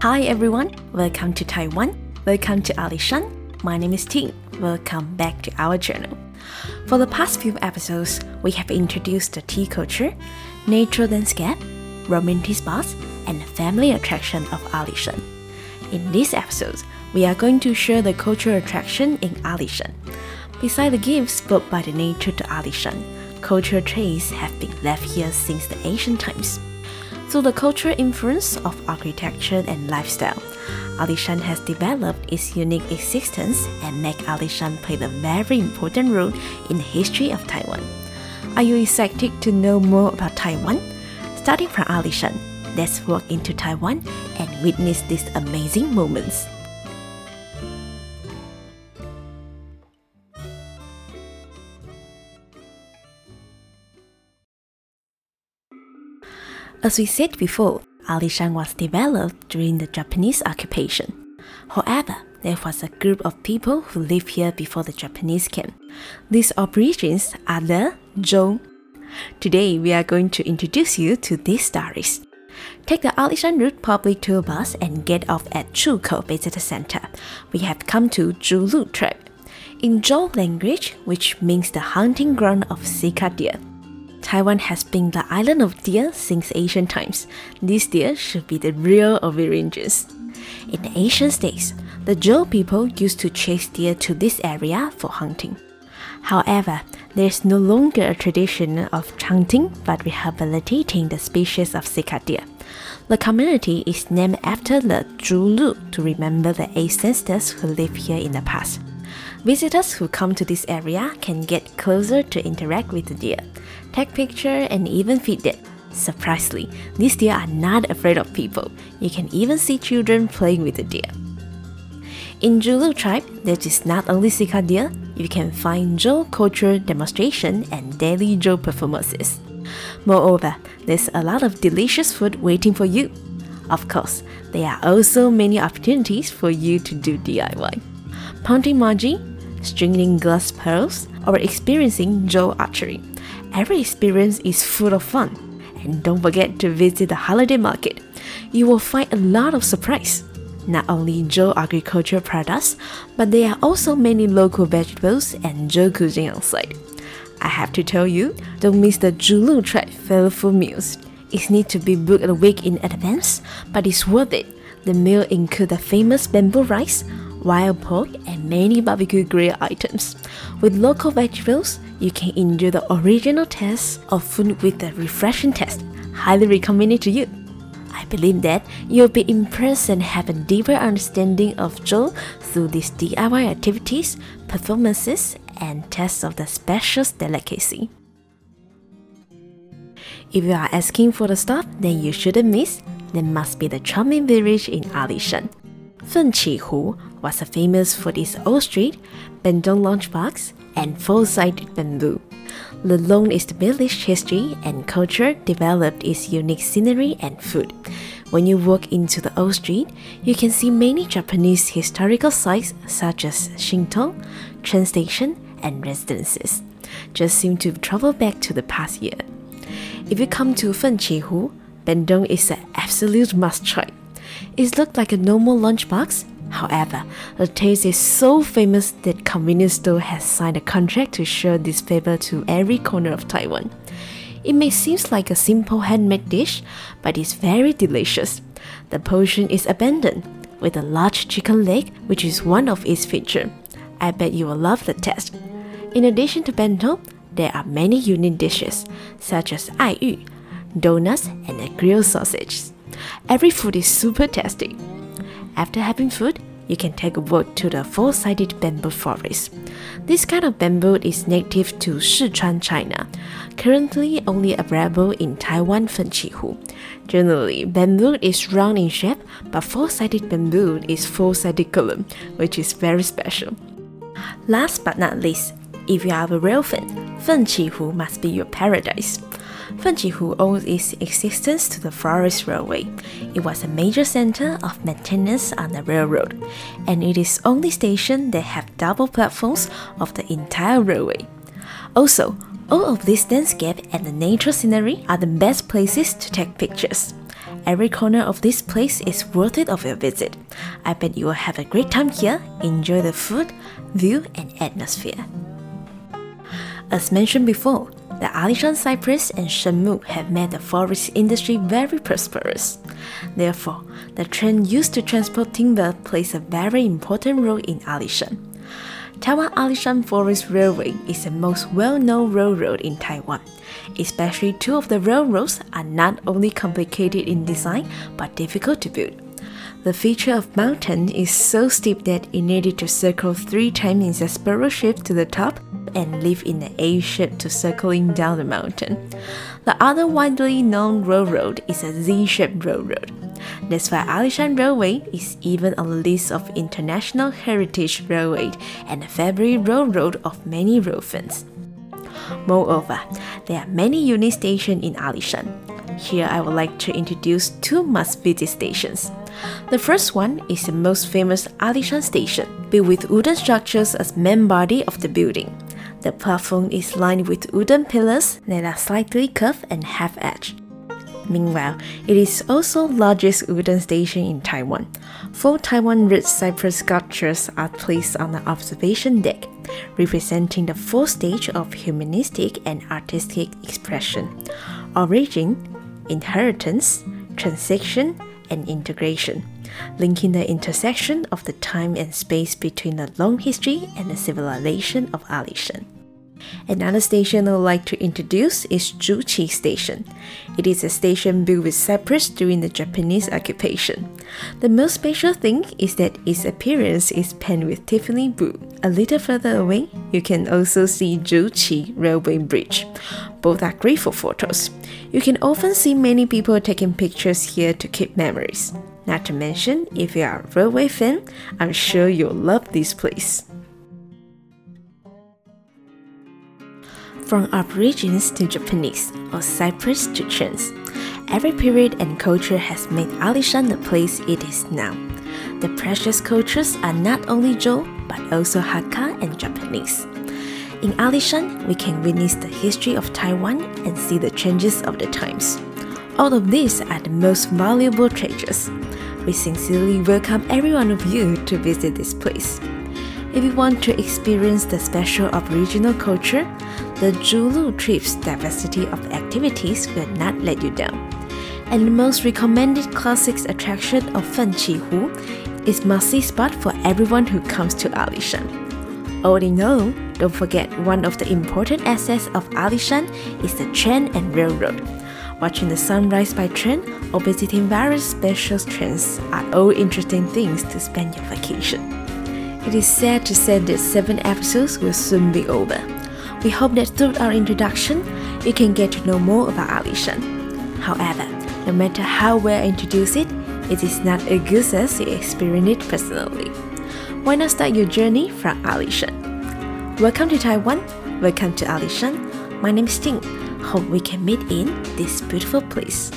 Hi everyone, welcome to Taiwan. Welcome to Alishan. My name is Ting. Welcome back to our channel. For the past few episodes, we have introduced the tea culture, nature landscape, romantic spots, and family attraction of Alishan. In this episode, we are going to share the cultural attraction in Alishan. Beside the gifts brought by the nature to Alishan, cultural traits have been left here since the ancient times. Through the cultural influence of architecture and lifestyle, Alishan has developed its unique existence and make Alishan play a very important role in the history of Taiwan. Are you excited to know more about Taiwan? Starting from Alishan, let's walk into Taiwan and witness these amazing moments. As we said before, Alishan was developed during the Japanese occupation. However, there was a group of people who lived here before the Japanese came. These origins are the Zhou. Today, we are going to introduce you to these stories. Take the Alishan Route public tour bus and get off at Chukou Visitor Center. We have come to Zhulu tribe. In Zhou language, which means the hunting ground of Sika deer. Taiwan has been the island of deer since ancient times. These deer should be the real Ovirangers. In the ancient days, the Zhou people used to chase deer to this area for hunting. However, there is no longer a tradition of hunting but rehabilitating the species of Sika deer. The community is named after the Zhulu to remember the ancestors who lived here in the past. Visitors who come to this area can get closer to interact with the deer, take picture and even feed them. Surprisingly, these deer are not afraid of people. You can even see children playing with the deer. In Zhulu tribe, there is not only Sika deer, you can find Zhou culture demonstration and daily Zhou performances. Moreover, there's a lot of delicious food waiting for you. Of course, there are also many opportunities for you to do DIY. Punting maji, stringing glass pearls, or experiencing Zhou archery. Every experience is full of fun. And don't forget to visit the holiday market. You will find a lot of surprise. Not only Zhou agricultural products, but there are also many local vegetables and Zhou cuisine on site. I have to tell you, don't miss the Zhulu tribe flavorful meals. It needs to be booked a week in advance, but it's worth it. The meal include the famous bamboo rice, wild pork, and many barbecue grill items. With local vegetables, you can enjoy the original taste of food with a refreshing taste. Highly recommend it to you. I believe that you'll be impressed and have a deeper understanding of Zhou through these DIY activities, performances, and tests of the special delicacy. If you are asking for the stuff, then you shouldn't miss. There must be the charming village in Alishan. Fenqi Hu was famous for its old street, Bendong lunchbox, and four-sided bamboo. The long established history and culture developed its unique scenery and food. When you walk into the old street, you can see many Japanese historical sites such as Shinto, train station, and residences. Just seem to travel back to the past year. If you come to Fenqihu, Bendong is an absolute must try. It looks like a normal lunchbox, However, the taste is so famous that convenience store has signed a contract to share this flavor to every corner of Taiwan. It may seem like a simple handmade dish, but it's very delicious. The portion is abundant, with a large chicken leg, which is one of its features. I bet you will love the taste. In addition to bento, there are many unique dishes, such as ai yu, donuts, and a grilled sausage. Every food is super tasty. After having food, you can take a walk to the four-sided bamboo forest. This kind of bamboo is native to Sichuan, China, currently only available in Taiwan Fenqihu. Generally, bamboo is round in shape, but four-sided bamboo is four-sided column, which is very special. Last but not least, if you are a real fan, Fenqihu must be your paradise. Fenqihu owes its existence to the Forest Railway. It was a major center of maintenance on the railroad, and it is only station that have double platforms of the entire railway. Also, all of this landscape and the nature scenery are the best places to take pictures. Every corner of this place is worth it of your visit. I bet you will have a great time here, enjoy the food, view, and atmosphere. As mentioned before, the Alishan cypress and Shenmu have made the forest industry very prosperous. Therefore, the train used to transport timber plays a very important role in Alishan. Taiwan Alishan Forest Railway is the most well-known railroad in Taiwan. Especially two of the railroads are not only complicated in design but difficult to build. The feature of mountain is so steep that it needed to circle three times in a spiral shape to the top and leave in an A shape to circling down the mountain. The other widely known railroad is a Z-shaped railroad. That's why Alishan Railway is even on the list of International Heritage Railway and a favorite railroad of many fans. Moreover, there are many unique stations in Alishan. Here I would like to introduce two must-visit stations. The first one is the most famous Alishan station, built with wooden structures as main body of the building. The platform is lined with wooden pillars that are slightly curved and half-edged. Meanwhile, it is also largest wooden station in Taiwan. Four Taiwan red cypress sculptures are placed on the observation deck, representing the four stages of humanistic and artistic expression: origin, inheritance, transition, and integration, linking the intersection of the time and space between the long history and the civilization of Alishan. Another station I would like to introduce is Zhuqi Station. It is a station built with cypress during the Japanese occupation. The most special thing is that its appearance is painted with Tiffany blue. A little further away, you can also see Zhuqi Railway Bridge. Both are great for photos. You can often see many people taking pictures here to keep memories. Not to mention, if you are a railway fan, I'm sure you'll love this place. From Aborigines to Japanese, or Cyprus to Chinese, every period and culture has made Alishan the place it is now. The precious cultures are not only Zhou, but also Hakka and Japanese. In Alishan, we can witness the history of Taiwan and see the changes of the times. All of these are the most valuable treasures. We sincerely welcome every one of you to visit this place. If you want to experience the special Aboriginal culture, the Zhulu trip's diversity of activities will not let you down. And the most recommended classics attraction of Fenqi Hu is must-see spot for everyone who comes to Alishan. All in all, don't forget one of the important assets of Alishan is the train and railroad. Watching the sunrise by train or visiting various special trains are all interesting things to spend your vacation. It is sad to say that seven episodes will soon be over. We hope that through our introduction, you can get to know more about Alishan. However, no matter how well I introduce it, it is not as good as you experience it personally. Why not start your journey from Alishan? Welcome to Taiwan. Welcome to Alishan. My name is Ting. Hope we can meet in this beautiful place.